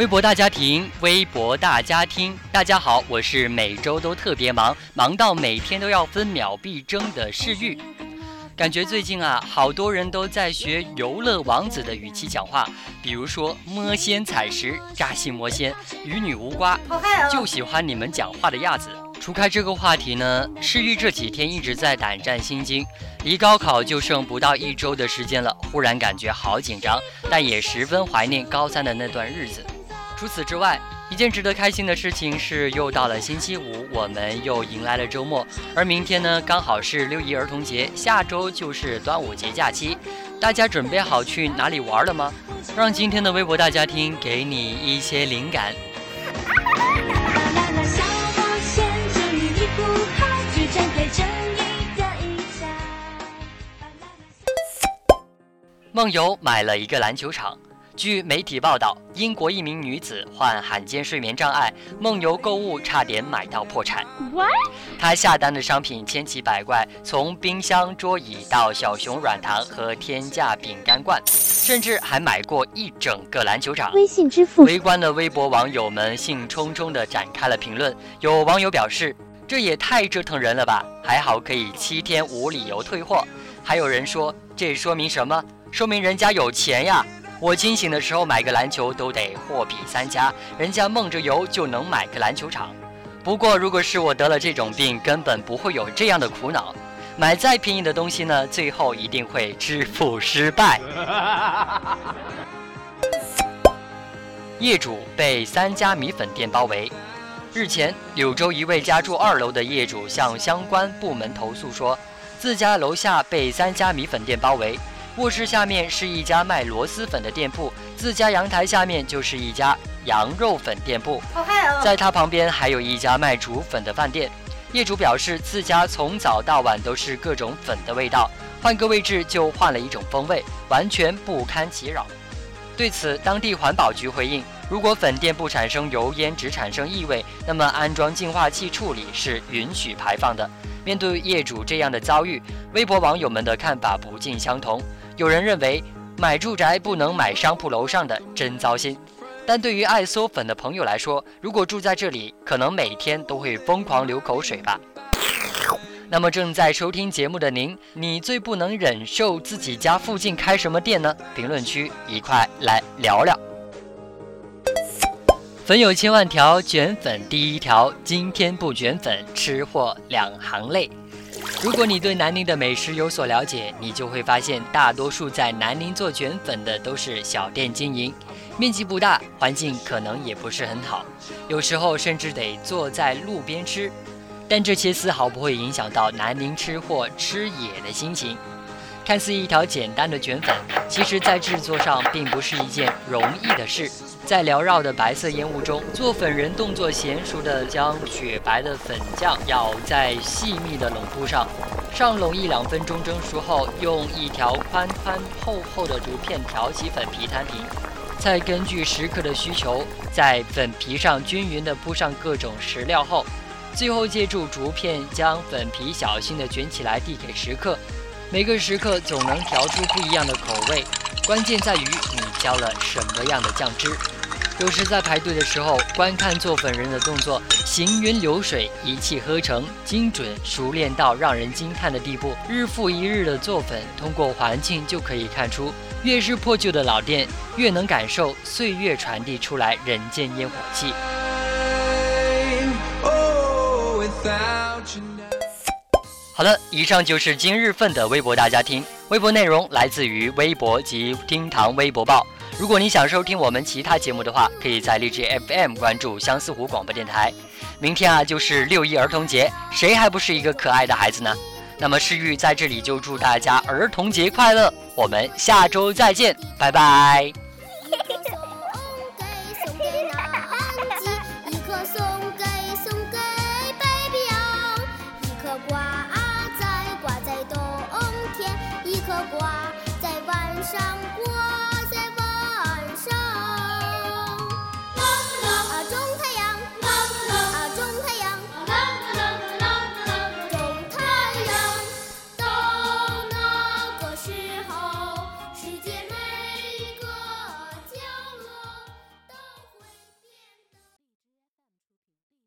微博大家庭，微博大家庭，大家好，我是每周都特别忙，忙到每天都要分秒必争的世玉。感觉最近啊，好多人都在学游乐王子的语气讲话，比如说摸仙采石、扎心摸仙、与女无瓜，就喜欢你们讲话的样子。除开这个话题呢，世玉这几天一直在胆战心惊，离高考就剩不到一周的时间了，忽然感觉好紧张，但也十分怀念高三的那段日子。除此之外，一件值得开心的事情是，又到了星期五，我们又迎来了周末。而明天呢，刚好是六一儿童节，下周就是端午节假期。大家准备好去哪里玩了吗？让今天的微博大家听给你一些灵感。梦游买了一个篮球场。据媒体报道，英国一名女子患罕见睡眠障碍，梦游购物差点买到破产。她下单的商品千奇百怪，从冰箱、桌椅到小熊软糖和天价饼干罐，甚至还买过一整个篮球场。微信支付。围观的微博网友们兴冲冲地展开了评论。有网友表示：“这也太折腾人了吧！还好可以七天无理由退货。”还有人说：“这说明什么？说明人家有钱呀！”我清醒的时候买个篮球都得货比三家，人家梦着游就能买个篮球场。不过如果是我得了这种病，根本不会有这样的苦恼。买再便宜的东西呢，最后一定会支付失败。业主被三家米粉店包围。日前，柳州一位家住二楼的业主向相关部门投诉说，自家楼下被三家米粉店包围。卧室下面是一家卖螺蛳粉的店铺，自家阳台下面就是一家羊肉粉店铺，在他旁边还有一家卖煮粉的饭店。业主表示，自家从早到晚都是各种粉的味道，换个位置就换了一种风味，完全不堪其扰。对此，当地环保局回应：如果粉店不产生油烟，只产生异味，那么安装净化器处理是允许排放的。面对业主这样的遭遇，微博网友们的看法不尽相同。有人认为买住宅不能买商铺楼上的，真糟心。但对于爱嗦粉的朋友来说，如果住在这里，可能每天都会疯狂流口水吧。那么正在收听节目的您，你最不能忍受自己家附近开什么店呢？评论区一块来聊聊。粉有千万条，卷粉第一条，今天不卷粉，吃货两行泪。如果你对南宁的美食有所了解，你就会发现，大多数在南宁做卷粉的都是小店经营，面积不大，环境可能也不是很好，有时候甚至得坐在路边吃。但这些丝毫不会影响到南宁吃货吃野的心情。看似一条简单的卷粉，其实在制作上并不是一件容易的事。在缭绕的白色烟雾中，做粉人动作娴熟地将雪白的粉浆舀在细密的笼布上，上笼一两分钟蒸熟后，用一条宽宽厚厚的竹片挑起粉皮摊平，再根据食客的需求，在粉皮上均匀地铺上各种食料后，最后借助竹片将粉皮小心地卷起来递给食客，每个食客总能调出不一样的口味，关键在于你浇了什么样的酱汁。有时在排队的时候，观看做粉人的动作，行云流水，一气呵成，精准熟练到让人惊叹的地步。日复一日的做粉，通过环境就可以看出，越是破旧的老店，越能感受岁月传递出来人间烟火气。好了，以上就是今日份的微博大家听。微博内容来自于微博及厅堂微博报。如果你想收听我们其他节目的话，可以在荔枝 FM 关注相思湖广播电台。明天啊，就是六一儿童节，谁还不是一个可爱的孩子呢？那么诗玉在这里就祝大家儿童节快乐，我们下周再见，拜拜。